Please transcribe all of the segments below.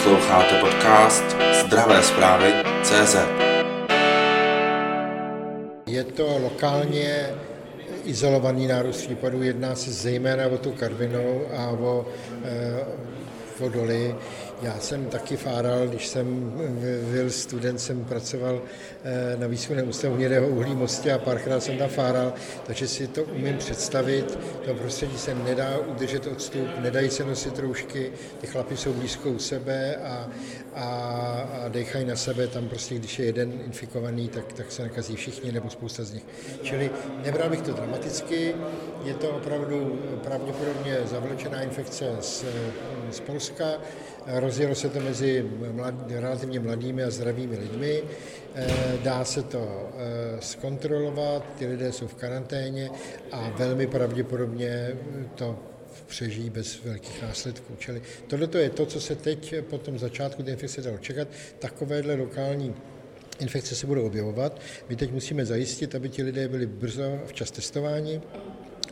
Posloucháte podcast Zdravé zprávy CZ. Je to lokálně izolovaný nárůst případů, jedná se zejména o tu karvinou a o e, vodoly. Já jsem taky fáral, když jsem byl student, jsem pracoval eh, na výzkumném ústavu hnědého uhlí Mostě a párkrát jsem tam fáral, takže si to umím představit. To prostředí se nedá udržet odstup, nedají se nosit roušky, ty chlapy jsou blízko u sebe a, a, a dechají na sebe, tam prostě, když je jeden infikovaný, tak, tak se nakazí všichni nebo spousta z nich. Čili nebral bych to dramaticky, je to opravdu pravděpodobně zavlečená infekce z, z Polska, rozjelo se to mezi mlad, relativně mladými a zdravými lidmi, eh, dá se to eh, zkontrolovat, ty lidé jsou v karanténě a velmi pravděpodobně to přežijí bez velkých následků. Čili tohle je to, co se teď po tom začátku té infekce dalo čekat. Takovéhle lokální infekce se budou objevovat. My teď musíme zajistit, aby ti lidé byli brzo včas testováni,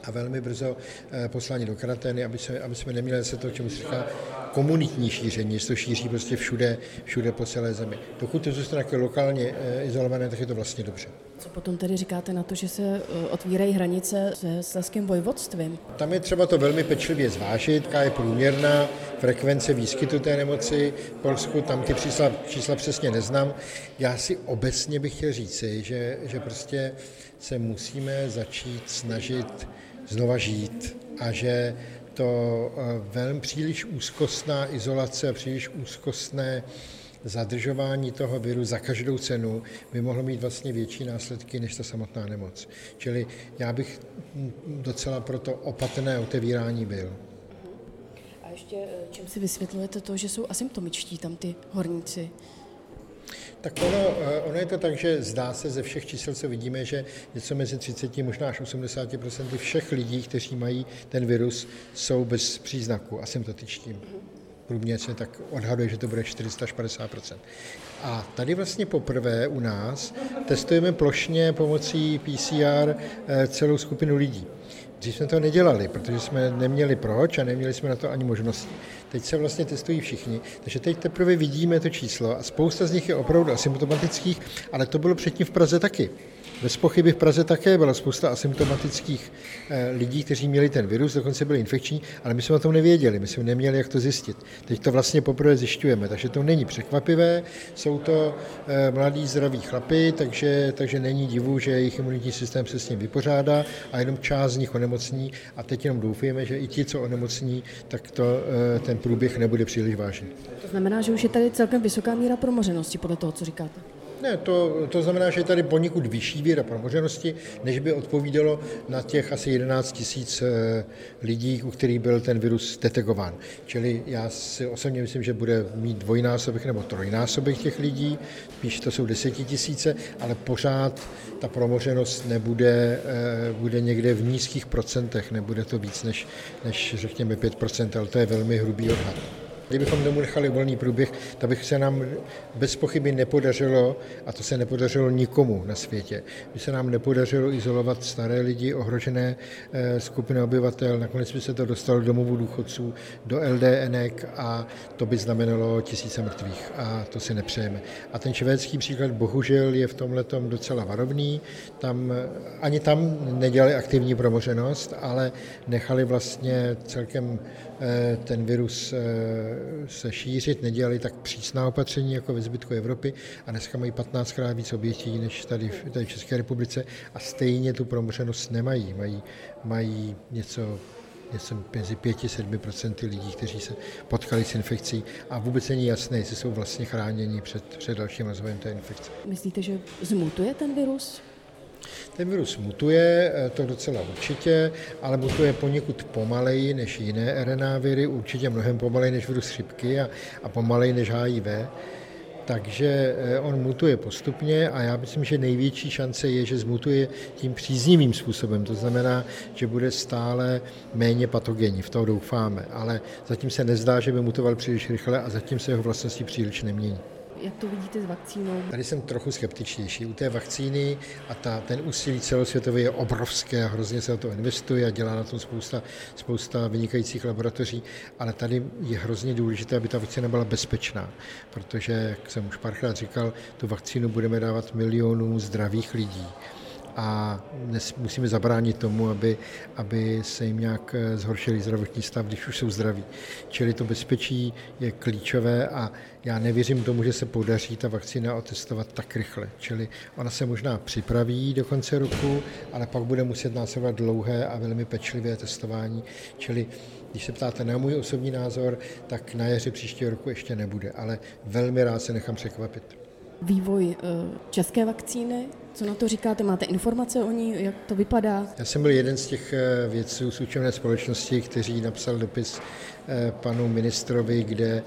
a velmi brzo eh, poslání do karantény, aby, se, aby jsme neměli se to, čemu se říká komunitní šíření, že to šíří prostě všude, všude po celé zemi. Dokud to zůstane jako lokálně eh, izolované, tak je to vlastně dobře. Co potom tedy říkáte na to, že se eh, otvírají hranice se Sleským vojvodstvím? Tam je třeba to velmi pečlivě zvážit, jaká je průměrná frekvence výskytu té nemoci v Polsku, tam ty čísla, čísla přesně neznám. Já si obecně bych chtěl říci, že, že prostě se musíme začít snažit znova žít a že to eh, velmi příliš úzkostná izolace a příliš úzkostné zadržování toho viru za každou cenu by mohlo mít vlastně větší následky než ta samotná nemoc. Čili já bych docela proto opatrné otevírání byl. A ještě eh, čím si vysvětlujete to, že jsou asymptomičtí tam ty horníci? Tak ono, eh, ono je to tak, že zdá se ze všech čísel, co vidíme, že něco mezi 30, možná až 80% všech lidí, kteří mají ten virus, jsou bez příznaku, asymptotičtí. Průměr se tak odhaduje, že to bude 450% A tady vlastně poprvé u nás testujeme plošně pomocí PCR eh, celou skupinu lidí. Dřív jsme to nedělali, protože jsme neměli proč a neměli jsme na to ani možnosti. Teď se vlastně testují všichni, takže teď teprve vidíme to číslo a spousta z nich je opravdu asymptomatických, ale to bylo předtím v Praze taky. Bez pochyby v Praze také byla spousta asymptomatických eh, lidí, kteří měli ten virus, dokonce byli infekční, ale my jsme o tom nevěděli, my jsme neměli, jak to zjistit. Teď to vlastně poprvé zjišťujeme, takže to není překvapivé, jsou to eh, mladí zdraví chlapy, takže, takže není divu, že jejich imunitní systém se s ním vypořádá a jenom část z nich onemocní a teď jenom doufujeme, že i ti, co onemocní, tak to, eh, ten průběh nebude příliš vážný. To znamená, že už je tady celkem vysoká míra promořenosti podle toho, co říkáte. Ne, to, to znamená, že je tady poněkud vyšší víra promoženosti, než by odpovídalo na těch asi 11 tisíc eh, lidí, u kterých byl ten virus detekován. Čili já si osobně myslím, že bude mít dvojnásobek nebo trojnásobek těch lidí, spíš to jsou desetitisíce, ale pořád ta promoženost nebude, eh, bude někde v nízkých procentech, nebude to víc než, než řekněme 5%, ale to je velmi hrubý odhad. Kdybychom tomu nechali volný průběh, tak bych se nám bez pochyby nepodařilo, a to se nepodařilo nikomu na světě, by se nám nepodařilo izolovat staré lidi, ohrožené eh, skupiny obyvatel, nakonec by se to dostalo do domovů důchodců, do LDNek a to by znamenalo tisíce mrtvých. A to si nepřejeme. A ten švédský příklad bohužel je v tomhle docela varovný, tam, ani tam nedělali aktivní promoženost, ale nechali vlastně celkem eh, ten virus eh, se šířit, nedělali tak přísná opatření jako ve zbytku Evropy a dneska mají 15krát víc obětí než tady, tady v České republice a stejně tu promořenost nemají. Mají, mají něco něco mezi 5-7% lidí, kteří se potkali s infekcí a vůbec není jasné, jestli jsou vlastně chráněni před, před dalším rozvojem té infekce. Myslíte, že zmutuje ten virus? Ten virus mutuje, eh, to docela určitě, ale mutuje poněkud pomaleji než jiné RNA viry, určitě mnohem pomaleji než virus chřipky a, a pomaleji než HIV. Takže eh, on mutuje postupně a já myslím, že největší šance je, že zmutuje tím příznivým způsobem. To znamená, že bude stále méně patogenní, v to doufáme. Ale zatím se nezdá, že by mutoval příliš rychle a zatím se jeho vlastnosti příliš nemění. Jak to vidíte s vakcínou? Tady jsem trochu skeptičtější. U té vakcíny a ta, ten úsilí celosvětový je obrovské, hrozně se o to investuje a dělá na tom spousta, spousta vynikajících laboratoří, ale tady je hrozně důležité, aby ta vakcína byla bezpečná, protože, jak jsem už párkrát říkal, tu vakcínu budeme dávat milionům zdravých lidí a musíme zabránit tomu, aby, aby se jim nějak eh, zhoršili zdravotní stav, když už jsou zdraví. Čili to bezpečí je klíčové a já nevěřím tomu, že se podaří ta vakcína otestovat tak rychle. Čili ona se možná připraví do konce roku, ale pak bude muset následovat dlouhé a velmi pečlivé testování. Čili když se ptáte na můj osobní názor, tak na jaře příštího roku ještě nebude, ale velmi rád se nechám překvapit vývoj eh, české vakcíny. Co na to říkáte? Máte informace o ní? Jak to vypadá? Já jsem byl jeden z těch eh, vědců z učené společnosti, kteří napsal dopis eh, panu ministrovi, kde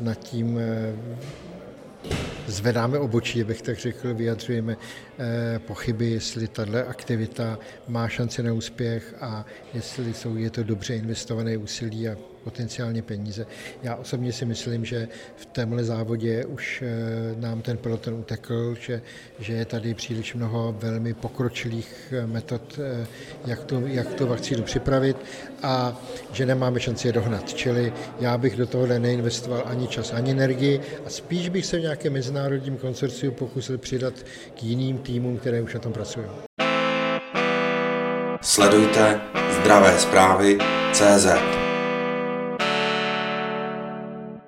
nad tím zvedáme obočí, bych tak řekl, vyjadřujeme pochyby, jestli tahle aktivita má šanci na úspěch a jestli jsou, je to dobře investované úsilí a potenciálně peníze. Já osobně si myslím, že v tomhle závodě už eh, nám ten peloton utekl, že, že je tady příliš mnoho velmi pokročilých eh, metod, eh, jak tu, jak tu vakcínu připravit a že nemáme šanci je dohnat. Čili já bych do tohohle neinvestoval ani čas, ani energii a spíš bych se v nějakém mezinárodním konsorciu pokusil přidat k jiným týmům, které už na tom pracují. Sledujte zdravé zprávy CZ.